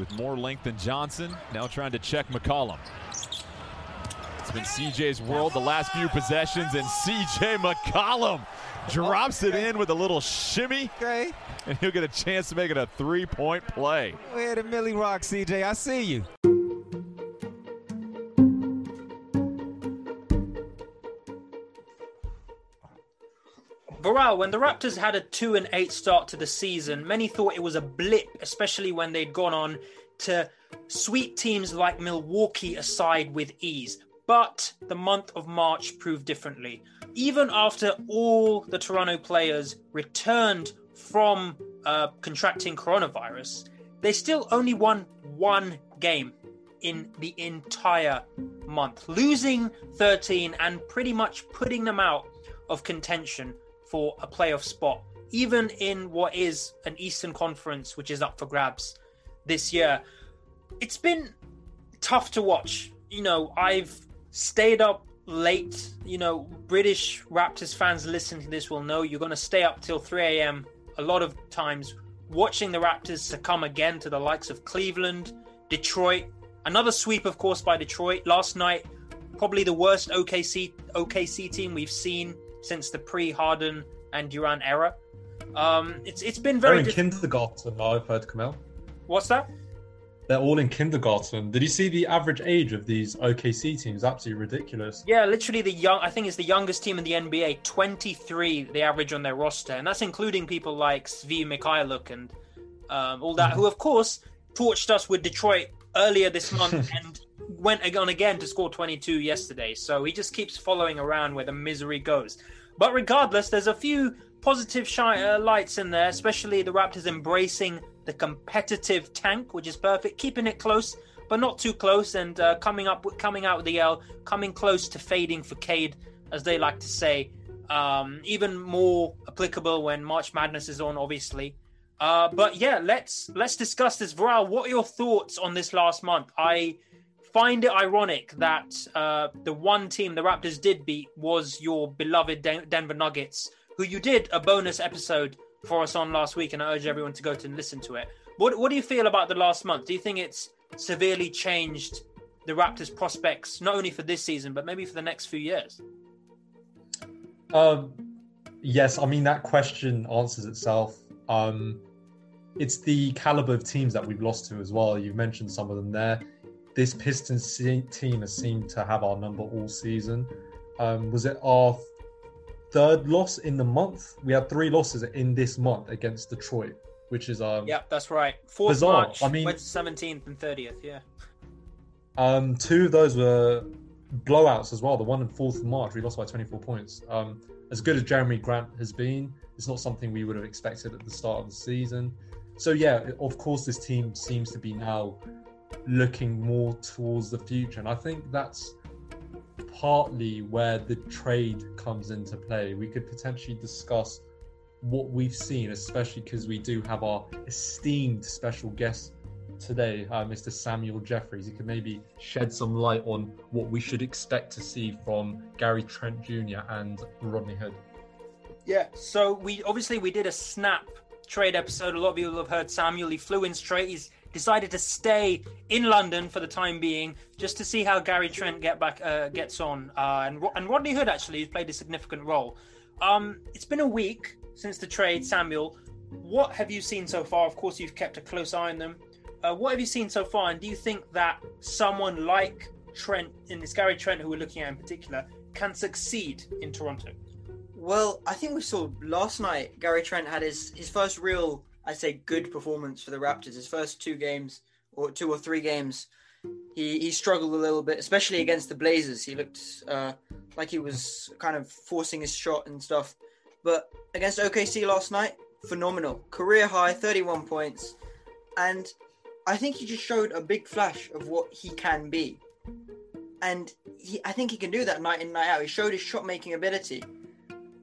with more length than Johnson. Now trying to check McCollum. It's been CJ's world the last few possessions, and CJ McCollum drops it in with a little shimmy. Okay. And he'll get a chance to make it a three point play. Where the Millie Rock, CJ? I see you. Varel, when the Raptors had a 2 and 8 start to the season, many thought it was a blip, especially when they'd gone on to sweep teams like Milwaukee aside with ease. But the month of March proved differently. Even after all the Toronto players returned from uh, contracting coronavirus, they still only won one game in the entire month, losing 13 and pretty much putting them out of contention for a playoff spot, even in what is an Eastern Conference, which is up for grabs this year. It's been tough to watch. You know, I've stayed up late. You know, British Raptors fans listening to this will know you're going to stay up till 3 a.m. a lot of times watching the Raptors succumb again to the likes of Cleveland, Detroit. Another sweep, of course, by Detroit last night. Probably the worst OKC OKC team we've seen since the pre-Harden and Durant era. Um, it's it's been very. They're in kindergarten. I've heard Kamel. What's that? They're all in kindergarten. Did you see the average age of these OKC teams? Absolutely ridiculous. Yeah, literally the young. I think it's the youngest team in the NBA. Twenty three, the average on their roster, and that's including people like Svi Mikhailuk and um, all that, who of course torched us with Detroit earlier this month and went on again to score 22 yesterday. So he just keeps following around where the misery goes. But regardless, there's a few positive shi- uh, lights in there, especially the Raptors embracing the competitive tank, which is perfect, keeping it close but not too close, and uh, coming up, coming out with the L, coming close to fading for Cade, as they like to say. Um, even more applicable when March Madness is on, obviously. Uh, but yeah, let's let's discuss this. Varal, what are your thoughts on this last month? I find it ironic that uh, the one team the Raptors did beat was your beloved Den- Denver Nuggets, who you did a bonus episode for us on last week, and I urge everyone to go to and listen to it. What What do you feel about the last month? Do you think it's severely changed the Raptors' prospects, not only for this season, but maybe for the next few years? Um, yes, I mean that question answers itself. Um, it's the caliber of teams that we've lost to as well. You've mentioned some of them there. This Pistons team has seemed to have our number all season. Um, was it our third loss in the month? We had three losses in this month against Detroit, which is um. Yeah, that's right. Fourth bizarre. March, I mean- seventeenth and thirtieth. Yeah. Um, two of those were blowouts as well. The one in fourth of March, we lost by 24 points. Um, as good as Jerami Grant has been, it's not something we would have expected at the start of the season. So yeah, of course, this team seems to be now looking more towards the future, and I think that's partly where the trade comes into play. We could potentially discuss what we've seen, especially because we do have our esteemed special guest today, uh, Mr. Samuel Jeffries. He could maybe shed some light on what we should expect to see from Gary Trent Jr. and Rodney Hood. Yeah. So we obviously we did a snap trade episode. A lot of you will have heard Samuel. He flew in straight. He's decided to stay in London for the time being, just to see how Gary Trent get back uh, gets on. Uh, and and Rodney Hood actually has played a significant role. Um, it's been a week since the trade, Samuel. What have you seen so far? Of course, you've kept a close eye on them. Uh, what have you seen so far? And do you think that someone like Trent, in this Gary Trent, who we're looking at in particular, can succeed in Toronto? Well, I think we saw last night Gary Trent had his, his first real, I'd say, good performance for the Raptors. His first two games, or two or three games, he, he struggled a little bit, especially against the Blazers. He looked uh, like he was kind of forcing his shot and stuff. But against OKC last night, phenomenal. Career high, 31 points. And I think he just showed a big flash of what he can be. And he, I think he can do that night in, night out. He showed his shot making ability.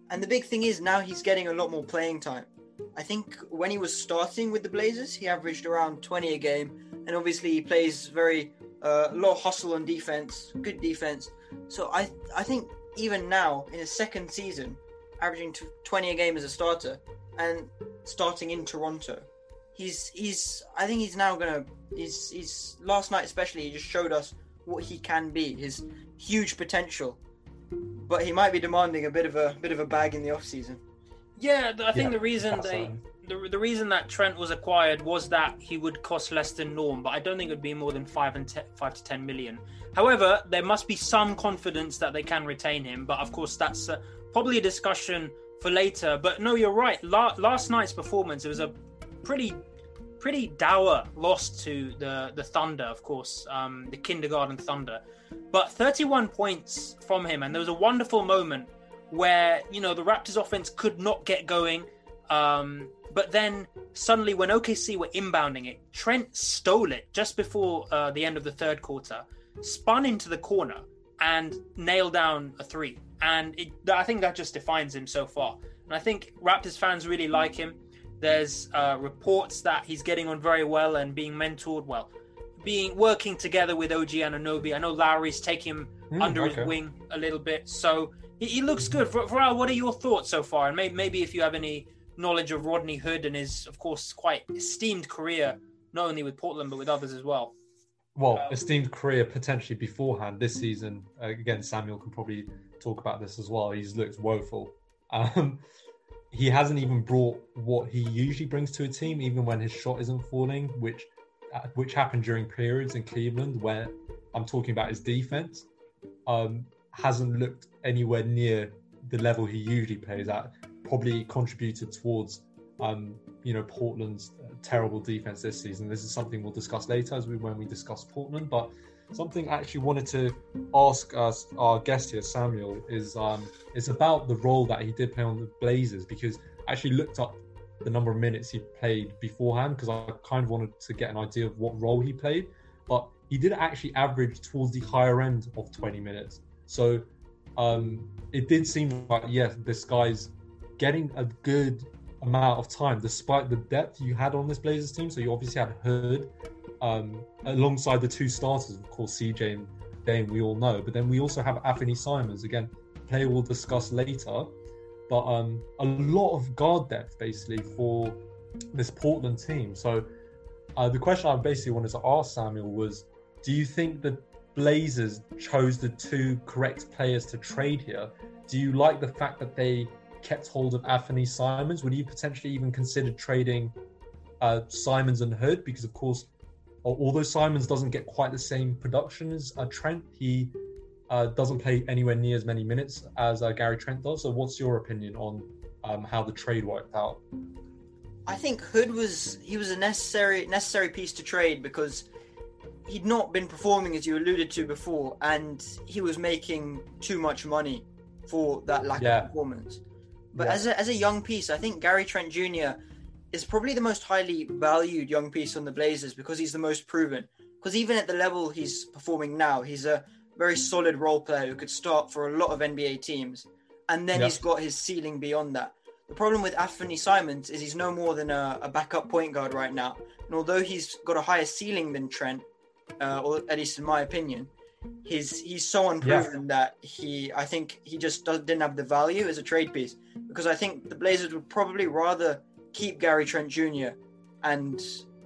And the big thing is now he's getting a lot more playing time. I think when he was starting with the Blazers, he averaged around 20 a game, and obviously he plays very uh, of hustle on defense, good defense. So I I think even now in his second season, averaging 20 a game as a starter and starting in Toronto, he's he's I think he's now gonna He's he's last night especially he just showed us what he can be, his huge potential. But he might be demanding a bit of a bit of a bag in the off season. Yeah, I think Yeah, the reason they the, the reason that Trent was acquired was that he would cost less than Norm, but I don't think it would be more than five and te- five to ten million. However, there must be some confidence that they can retain him, but of course that's uh, probably a discussion for later. But no, you're right. La- last night's performance it was a pretty pretty dour loss to the the Thunder, of course, um, the Kindergarten Thunder. But 31 points from him, and there was a wonderful moment where you know the Raptors offense could not get going. Um, but then suddenly, when OKC were inbounding it, Trent stole it just before uh, the end of the third quarter, spun into the corner, and nailed down a three. And it, I think that just defines him so far. And I think Raptors fans really like him. There's uh, reports that he's getting on very well and being mentored well, being working together with OG and Anunoby. I know Lowry's taking him Hmm, under okay. his wing a little bit, so he, he looks good. For Varel, what are your thoughts so far? And maybe, maybe if you have any knowledge of Rodney Hood and his, of course, quite esteemed career, not only with Portland but with others as well. Well, Um, esteemed career potentially beforehand this season. Again, Samuel can probably talk about this as well. He's looked woeful. Um, he hasn't even brought what he usually brings to a team, even when his shot isn't falling, which uh, which happened during periods in Cleveland where I'm talking about his defense. Um, hasn't looked anywhere near the level he usually plays at. Probably contributed towards um, you know Portland's uh, terrible defense this season. This is something we'll discuss later as we when we discuss Portland. But something I actually wanted to ask us our guest here, Samuel, is um, about the role that he did play on the Blazers because I actually looked up the number of minutes he played beforehand because I kind of wanted to get an idea of what role he played. But he did actually average towards the higher end of 20 minutes. So um, it did seem like yes, this guy's getting a good amount of time despite the depth you had on this Blazers team. So you obviously had Hood um, alongside the two starters, of course, CJ and Dame, we all know. But then we also have Anthony Simons, again, player we'll discuss later. But um, a lot of guard depth basically for this Portland team. So uh, the question I basically wanted to ask Samuel was do you think the Blazers chose the two correct players to trade here? Do you like the fact that they kept hold of Anthony Simons? Would you potentially even consider trading uh, Simons and Hood? Because, of course, although Simons doesn't get quite the same production as uh, Trent, he uh, doesn't play anywhere near as many minutes as uh, Gary Trent does. So, what's your opinion on um, how the trade worked out? I think Hood was he was a necessary necessary piece to trade because he'd not been performing as you alluded to before, and he was making too much money for that lack Yeah. of performance. But Yeah. as a, as a young piece, I think Gary Trent Jr. is probably the most highly valued young piece on the Blazers because he's the most proven. Because even at the level he's performing now, he's a very solid role player who could start for a lot of NBA teams, and then Yeah. he's got his ceiling beyond that. The problem with Anthony Simons is he's no more than a, a backup point guard right now. And although he's got a higher ceiling than Trent, uh, or at least in my opinion, he's he's so unproven that he I think he just does, didn't have the value as a trade piece. Because I think the Blazers would probably rather keep Gary Trent Jr. and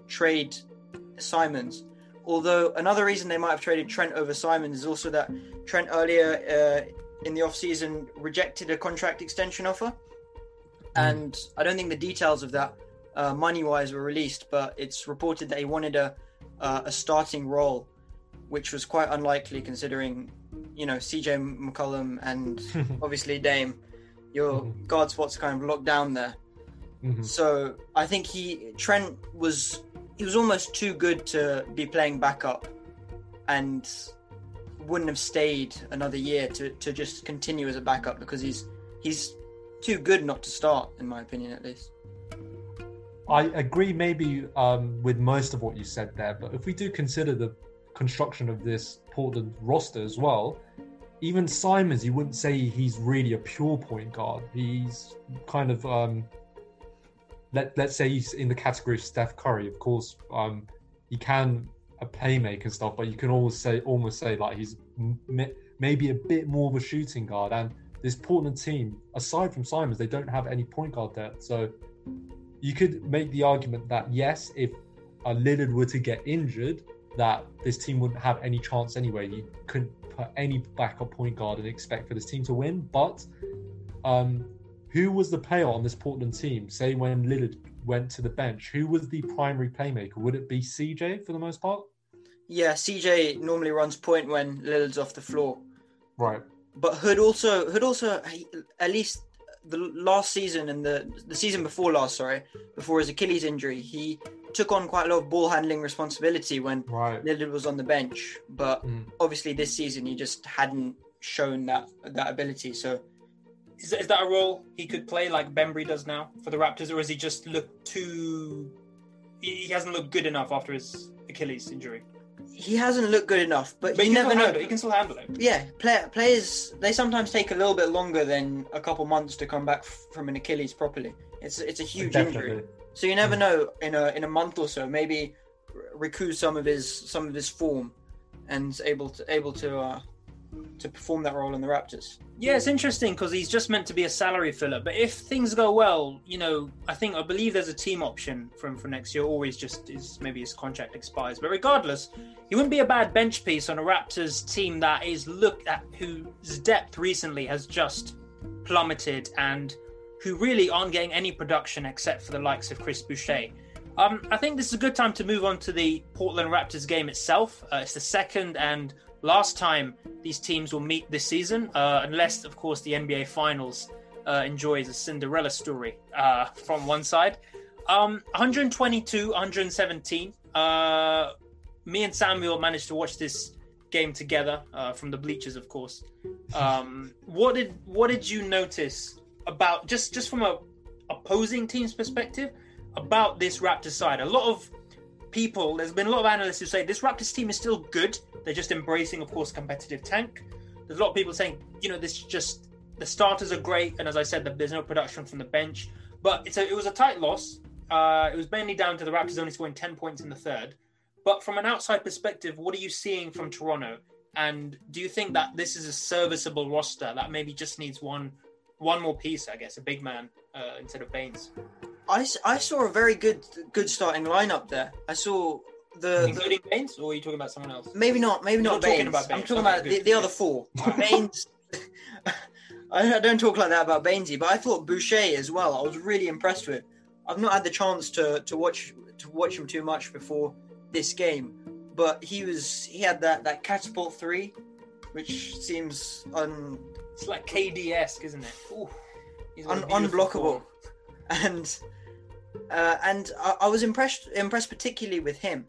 trade Simons. Although another reason they might have traded Trent over Simons is also that Trent earlier uh, in the offseason rejected a contract extension offer and I don't think the details of that uh, money wise were released, but it's reported that he wanted a uh, a starting role, which was quite unlikely considering you know CJ McCollum and obviously Dame. Your Mhm. guard spots kind of locked down there. Mhm. So I think he Trent was he was almost too good to be playing backup, and wouldn't have stayed another year to, to just continue as a backup because he's he's too good not to start in my opinion at least. I agree, maybe um, with most of what you said there, but if we do consider the construction of this Portland roster as well, even Simons, you wouldn't say he's really a pure point guard. He's kind of um, let let's say he's in the category of Steph Curry. Of course, um, he can a playmaker and stuff, but you can always say almost say like he's m- maybe a bit more of a shooting guard. And this Portland team, aside from Simons, they don't have any point guard depth. So you could make the argument that yes, if uh, Lillard were to get injured, that this team wouldn't have any chance anyway. You couldn't put any backup point guard and expect for this team to win. But um, who was the player on this Portland team? Say when Lillard went to the bench, who was the primary playmaker? Would it be CJ for the most part? Yeah, CJ normally runs point when Lillard's off the floor. Right. But Hood also Hood also at least the last season and the the season before last, sorry, before his Achilles injury, he took on quite a lot of ball handling responsibility when Right. Lillard was on the bench. But Mm. obviously this season he just hadn't shown that that ability. So Is, is that a role he could play like Bembry does now for the Raptors, or is he just looked too? He he hasn't looked good enough after his Achilles injury. He hasn't looked good enough. But, But you he can never still know. handle it. He can still handle it. Yeah, play, players they sometimes take a little bit longer than a couple months to come back f- from an Achilles properly. It's it's a huge Definitely. injury, so you never know in a in a month or so maybe r- recoup some of his some of his form and able to able to uh, to perform that role in the Raptors. Yeah, it's interesting because he's just meant to be a salary filler. But if things go well, you know, I think I believe there's a team option for him for next year. Always just is maybe his contract expires. But regardless, he wouldn't be a bad bench piece on a Raptors team that is looked at whose depth recently has just plummeted and who really aren't getting any production except for the likes of Chris Boucher. Um, I think this is a good time to move on to the Portland Raptors game itself. Uh, it's the second and last time these teams will meet this season, uh, unless, of course, the NBA Finals uh, enjoys a Cinderella story uh, from one side. Um, 122, 117. Uh, me and Samuel managed to watch this game together uh, from the bleachers, of course. Um, what did what did you notice about just just from a opposing team's perspective about this Raptors side? A lot of people, there's been a lot of analysts who say this Raptors team is still good. They're just embracing, of course, competitive tank. There's a lot of people saying, you know, this just the starters are great, and as I said, there's no production from the bench. But it's a, it was a tight loss. Uh, it was mainly down to the Raptors only scoring 10 points in the third. But from an outside perspective, what are you seeing from Toronto? And do you think that this is a serviceable roster that maybe just needs one one more piece, I guess, a big man uh, instead of Baynes, I saw a very good good starting lineup there. I saw the, the including Baynes, or are you talking about someone else? maybe not maybe You're not talking Baynes. I'm talking Okay, about the, good. the other four. Baynes. I don't talk like that about Baynesy, but I thought Boucher as well. I was really impressed with. I've not had the chance to, to watch to watch him too much before this game, but he was he had that, that catapult three, which seems un, It's like KD esque, isn't it? Ooh, he's un, unblockable, form. and uh, and I, I was impressed impressed particularly with him.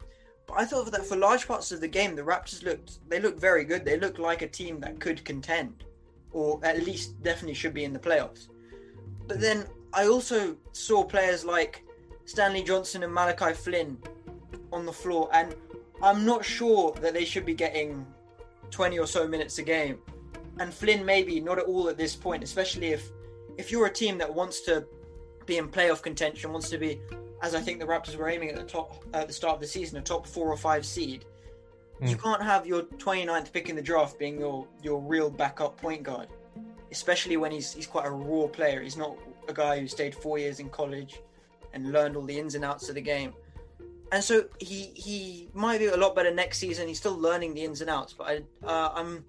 But I thought that for large parts of the game, the Raptors looked they looked very good. They looked like a team that could contend, or at least definitely should be in the playoffs. But then I also saw players like Stanley Johnson and Malachi Flynn on the floor, and I'm not sure that they should be getting 20 or so minutes a game. And Flynn maybe not at all at this point, especially if if you're a team that wants to be in playoff contention, wants to be, as I think the Raptors were aiming at the top at the start of the season, a top four or five seed. You can't have your 29th pick in the draft being your your real backup point guard, especially when he's he's quite a raw player. He's not a guy who stayed four years in college and learned all the ins and outs of the game. And so he he might be a lot better next season. He's still learning the ins and outs, but I uh, I'm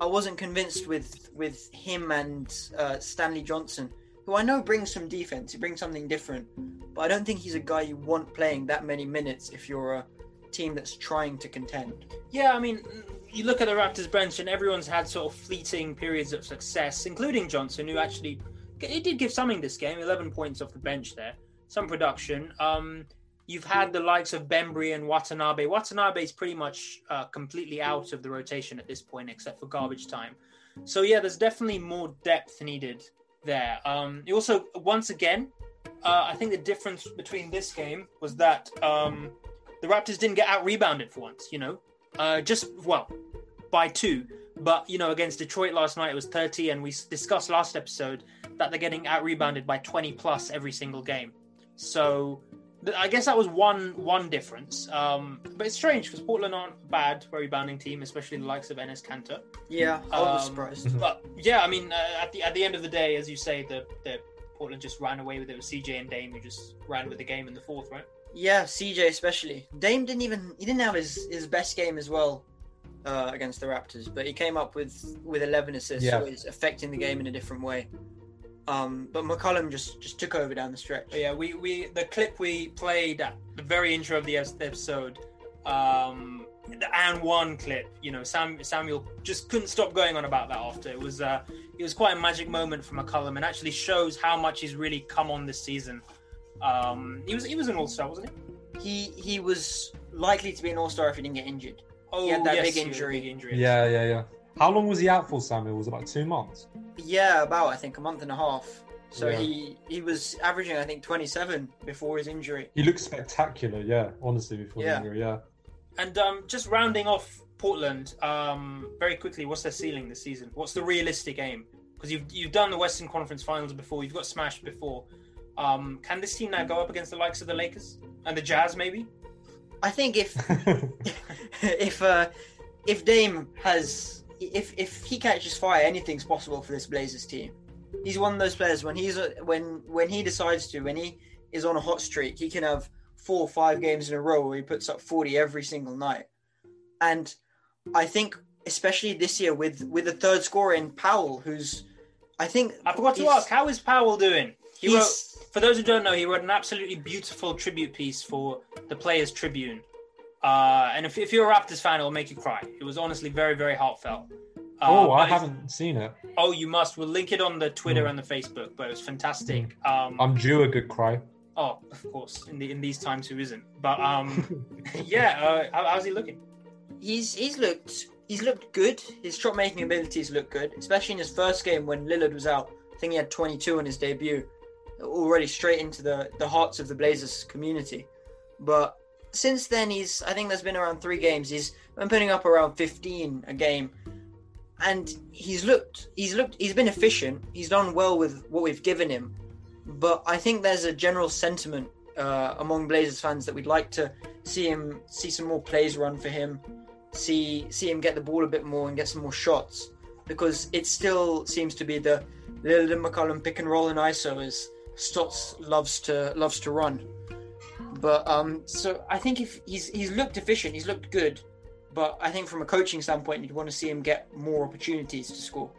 I wasn't convinced with with him and uh, Stanley Johnson, who I know brings some defense. He brings something different, but I don't think he's a guy you want playing that many minutes if you're a team that's trying to contend. Yeah, I mean, you look at the Raptors bench, and everyone's had sort of fleeting periods of success, including Johnson, who actually he did give something this game, 11 points off the bench there, some production. Um, you've had the likes of Bembry and Watanabe. Watanabe is pretty much uh, completely out of the rotation at this point, except for garbage time. So yeah, there's definitely more depth needed there. Um, you also, once again, uh, I think the difference between this game was that um, the Raptors didn't get out rebounded for once. You know, uh, just well by two. But you know, against Detroit last night it was 30, and we discussed last episode that they're getting out rebounded by 20 plus every single game. So I guess that was one one difference. Um, but it's strange because Portland aren't a bad for a rebounding team, especially the likes of Enes Kanter. Yeah, I was Um, surprised. But yeah, I mean, uh, at the at the end of the day, as you say, the the Portland just ran away with it. It was CJ and Dame who just ran with the game in the fourth, right? Yeah, CJ especially. Dame didn't even he didn't have his, his best game as well uh, against the Raptors, but he came up with with 11 assists, Yeah. so he's affecting the game in a different way. Um, but McCollum just just took over down the stretch. But yeah, we, we the clip we played at the very intro of the episode, um, the and one clip. You know, Sam Samuel just couldn't stop going on about that after. It was uh, it was quite a magic moment for McCollum, and actually shows how much he's really come on this season. Um, he was he was an all star, wasn't he? He he was likely to be an All Star if he didn't get injured. Oh, had that yes, big he had a injury. big injury. Yeah, yeah, yeah. How long was he out for, Samuel? Was it like two months? Yeah, about I think a month and a half. So Yeah. he he was averaging I think 27 before his injury. He looked spectacular, yeah. Honestly, before Yeah. the injury, yeah. And um, just rounding off Portland, um, very quickly, what's their ceiling this season? What's the realistic aim? Because you've you've done the Western Conference Finals before, you've got smashed before. Um, can this team now go up against the likes of the Lakers and the Jazz, maybe? I think if if uh, if Dame has if if he catches fire, anything's possible for this Blazers team. He's one of those players when he's when when he decides to when he is on a hot streak, he can have four or five games in a row where he puts up forty every single night. And I think especially this year with with the third scorer in Powell, who's I think I forgot to ask, how is Powell doing? He wrote, for those who don't know, he wrote an absolutely beautiful tribute piece for the Players Tribune. Uh, and if, if you're a Raptors fan, it'll make you cry. It was honestly very, very heartfelt. Uh, oh, I haven't seen it. Oh, you must. We'll link it on the Twitter Mm. and the Facebook. But it was fantastic. Um, I'm due a good cry. oh, of course. In the in these times, who isn't? But um, yeah. Uh, how, how's he looking? he's he's looked he's looked good. His shot making abilities look good, especially in his first game when Lillard was out. I think he had 22 in his debut, already straight into the the hearts of the Blazers community. But since then, he's I think there's been around three games. He's been putting up around 15 a game, and he's looked he's looked he's been efficient. He's done well with what we've given him. But I think there's a general sentiment uh, among Blazers fans that we'd like to see him see some more plays run for him see see him get the ball a bit more and get some more shots because it still seems to be the Lillard and McCollum pick and roll and ISO as Stotts loves to loves to run. But um, so I think if he's he's looked efficient, he's looked good, but I think from a coaching standpoint, you'd want to see him get more opportunities to score.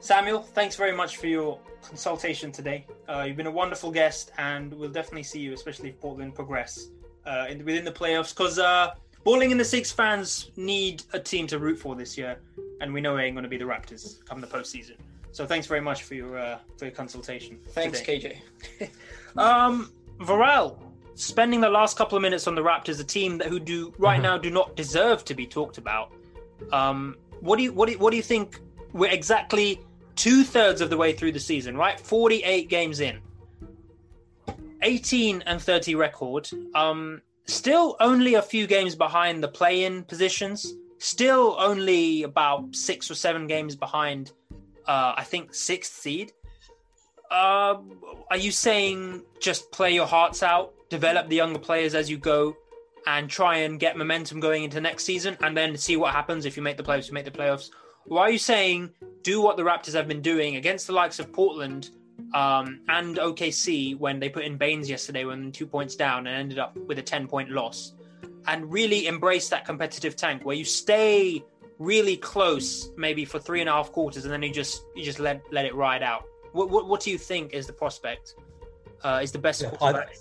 Samuel, thanks very much for your consultation today. Uh, you've been a wonderful guest, and we'll definitely see you, especially if Portland progress uh, in, within the playoffs. Because uh, Balling in the Six fans need a team to root for this year, and we know it ain't going to be the Raptors come the postseason. So thanks very much for your uh, for your consultation. Thanks, today. KJ. Um, Varel, spending the last couple of minutes on the Raptors, a team that who do right Mhm. now do not deserve to be talked about. Um, what do you what do you, what do you think? We're exactly two thirds of the way through the season, right? Forty eight games in, eighteen and thirty record. Um, still only a few games behind the play in positions. Still only about six or seven games behind. Uh, I think sixth seed. Uh, are you saying just play your hearts out, develop the younger players as you go, and try and get momentum going into next season, and then see what happens if you make the playoffs? You make the playoffs. Or are you saying do what the Raptors have been doing against the likes of Portland um, and OKC when they put in Baynes yesterday when two points down and ended up with a ten point loss, and really embrace that competitive tank where you stay really close maybe for three and a half quarters and then you just you just let let it ride out what, what, what do you think is the prospect? Uh, is the best Yeah, quarterback?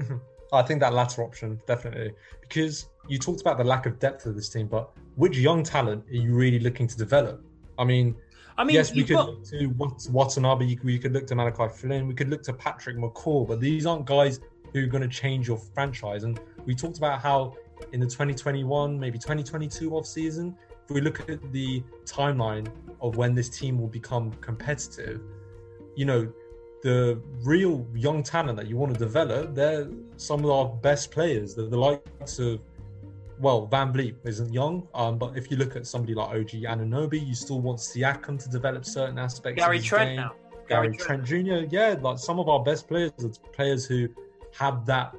I, I think that latter option definitely because you talked about the lack of depth of this team, but which young talent are you really looking to develop? I mean, I mean, yes, we could got look to Wat- Watanabe, you- we could look to Malachi Flynn, we could look to Patrick McCaw, but these aren't guys who are going to change your franchise. And we talked about how in the 2021, maybe 2022 off season, if we look at the timeline of when this team will become competitive, you know, the real young talent that you want to develop, they're some of our best players. They're the likes of, well, VanVleet isn't young, um, but if you look at somebody like OG Anunoby, you still want Siakam to develop certain aspects. Gary Trent game. now. Gary, Gary Trent Jr. Yeah, like some of our best players are players who have that,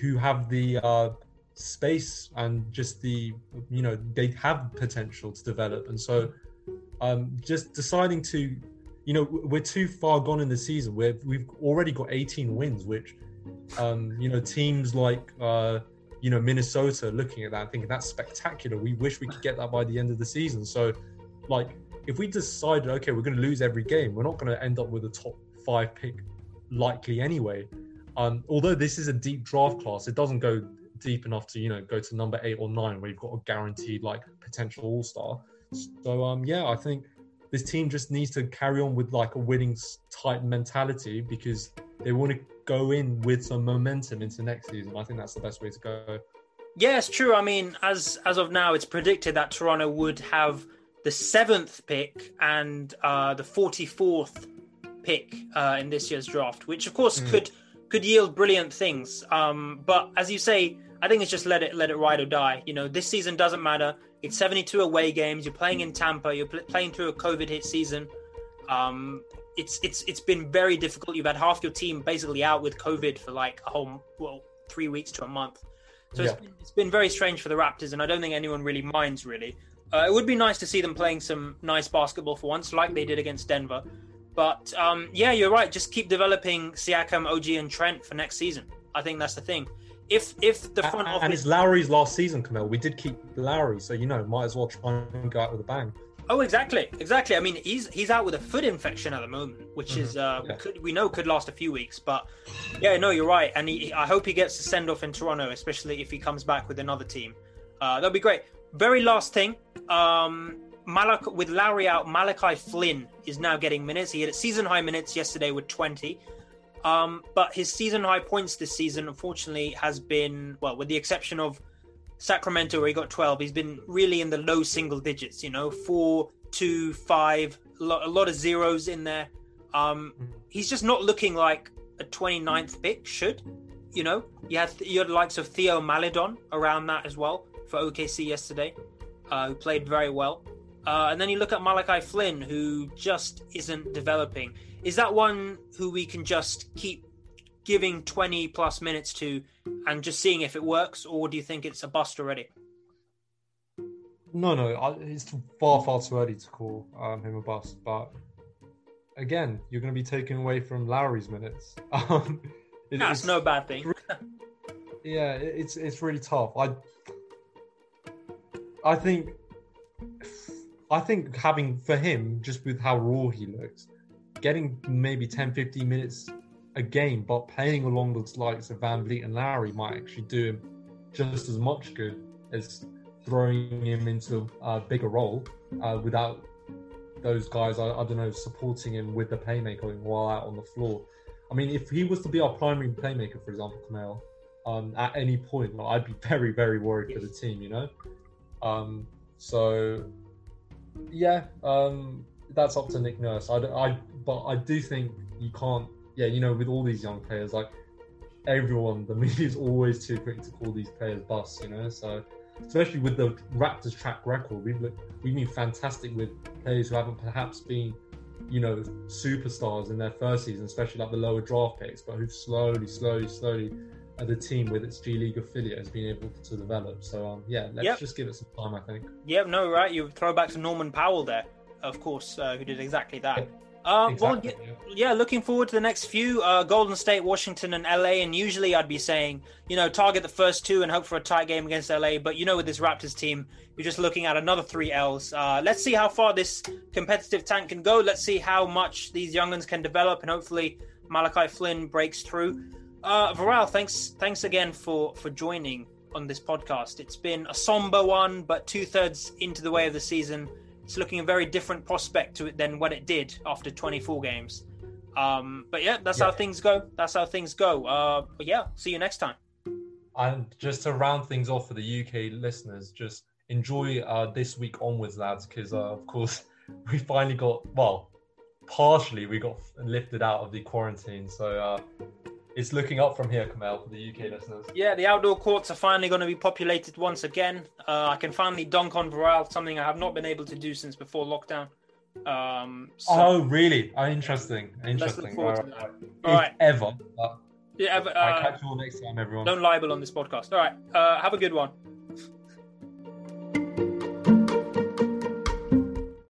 who have the uh, space and just the, you know, they have potential to develop. And so, um, just deciding to, you know, we're too far gone in the season. We're, we've already got 18 wins, which um, you know, teams like uh, you know Minnesota looking at that thinking that's spectacular. We wish we could get that by the end of the season. So, like, if we decided, okay, we're going to lose every game, we're not going to end up with a top five pick likely anyway. Um, although this is a deep draft class, it doesn't go deep enough to you know go to number eight or nine where you've got a guaranteed like potential all star. So um, yeah, I think this team just needs to carry on with like a winning type mentality because they want to go in with some momentum into next season. I think that's the best way to go. Yeah, it's true. I mean, as as of now, it's predicted that Toronto would have the seventh pick and uh, the forty fourth pick uh, in this year's draft, which of course mm. could could yield brilliant things. Um, but as you say, I think it's just let it let it ride or die. You know, this season doesn't matter. It's 72 away games. You're playing in Tampa. You're pl- playing through a COVID hit season. Um, it's it's it's been very difficult. You've had half your team basically out with COVID for like a whole well three weeks to a month. So yeah. it's, been, it's been very strange for the Raptors, and I don't think anyone really minds. Really, uh, it would be nice to see them playing some nice basketball for once, like they did against Denver. But um, yeah, you're right. Just keep developing Siakam, OG, and Trent for next season. I think that's the thing if if the front and, office and it's Lowry's last season, Camille. We did keep Lowry, so you know, might as well try and go out with a bang. Oh, exactly, exactly. I mean, he's he's out with a foot infection at the moment, which mm-hmm. is uh, yeah. could, we know could last a few weeks. But yeah, no, you're right, and he, I hope he gets a send off in Toronto, especially if he comes back with another team. Uh, that'd be great. Very last thing, um, Malak with Lowry out, Malachi Flynn is now getting minutes. He had season high minutes yesterday with 20. Um, but his season high points this season, unfortunately, has been well, with the exception of Sacramento, where he got 12. He's been really in the low single digits. You know, four, two, five, a lot of zeros in there. Um, he's just not looking like a 29th pick should. You know, you had you had the likes of Theo Maledon around that as well for OKC yesterday, uh, who played very well. Uh, and then you look at Malachi Flynn, who just isn't developing. Is that one who we can just keep giving 20 plus minutes to and just seeing if it works, or do you think it's a bust already? No, no, it's far, far too early to call um, him a bust. But again, you're going to be taken away from Lowry's minutes. Um, it, That's no bad thing. yeah, it's it's really tough. I I think I think having for him just with how raw he looks, getting maybe 10, 15 minutes a game, but playing along the likes of VanVleet and Lowry might actually do him just as much good as throwing him into a bigger role uh, without those guys, I, I, don't know, supporting him with the playmaker while out on the floor. I mean, if he was to be our primary playmaker, for example, Kamel, um, at any point, I'd be very, very worried for the team, you know? Um, so, yeah, um, that's up to Nick Nurse. I, I but I do think you can't. Yeah, you know, with all these young players, like everyone, the media is always too quick to call these players busts. You know, so especially with the Raptors track record, we've we've been fantastic with players who haven't perhaps been, you know, superstars in their first season, especially like the lower draft picks, but who've slowly, slowly, slowly, uh, the team with its G League affiliate has been able to develop. So um, yeah, let's yep. just give it some time. I think. Yep. No. Right. You throw back to Norman Powell there, of course, uh, who did exactly that. Um, exactly, well, yeah. yeah. looking forward to the next few. Uh, Golden State, Washington, and LA. And usually I'd be saying, you know, target the first two and hope for a tight game against LA. But you know, with this Raptors team, you're just looking at another three L's. Uh, let's see how far this competitive tank can go. Let's see how much these younguns can develop, and hopefully Malachi Flynn breaks through. Uh, Varal, thanks, thanks again for for joining on this podcast. It's been a somber one, but two thirds into the way of the season it's looking a very different prospect to it than what it did after 24 games. Um, but yeah, that's yeah. how things go. That's how things go. Uh, but yeah, see you next time. And just to round things off for the UK listeners, just enjoy uh, this week onwards, lads, because uh, of course we finally got well, partially we got lifted out of the quarantine. So uh, it's looking up from here, Kamal, for the UK listeners. Yeah, the outdoor courts are finally going to be populated once again. Uh, I can finally dunk on Varal, something I have not been able to do since before lockdown. Um, so oh, really? Oh, interesting. Interesting. All right. All right. Ever. yeah, ever, uh, catch you all next time, everyone. Don't libel on this podcast. All right. Uh, have a good one.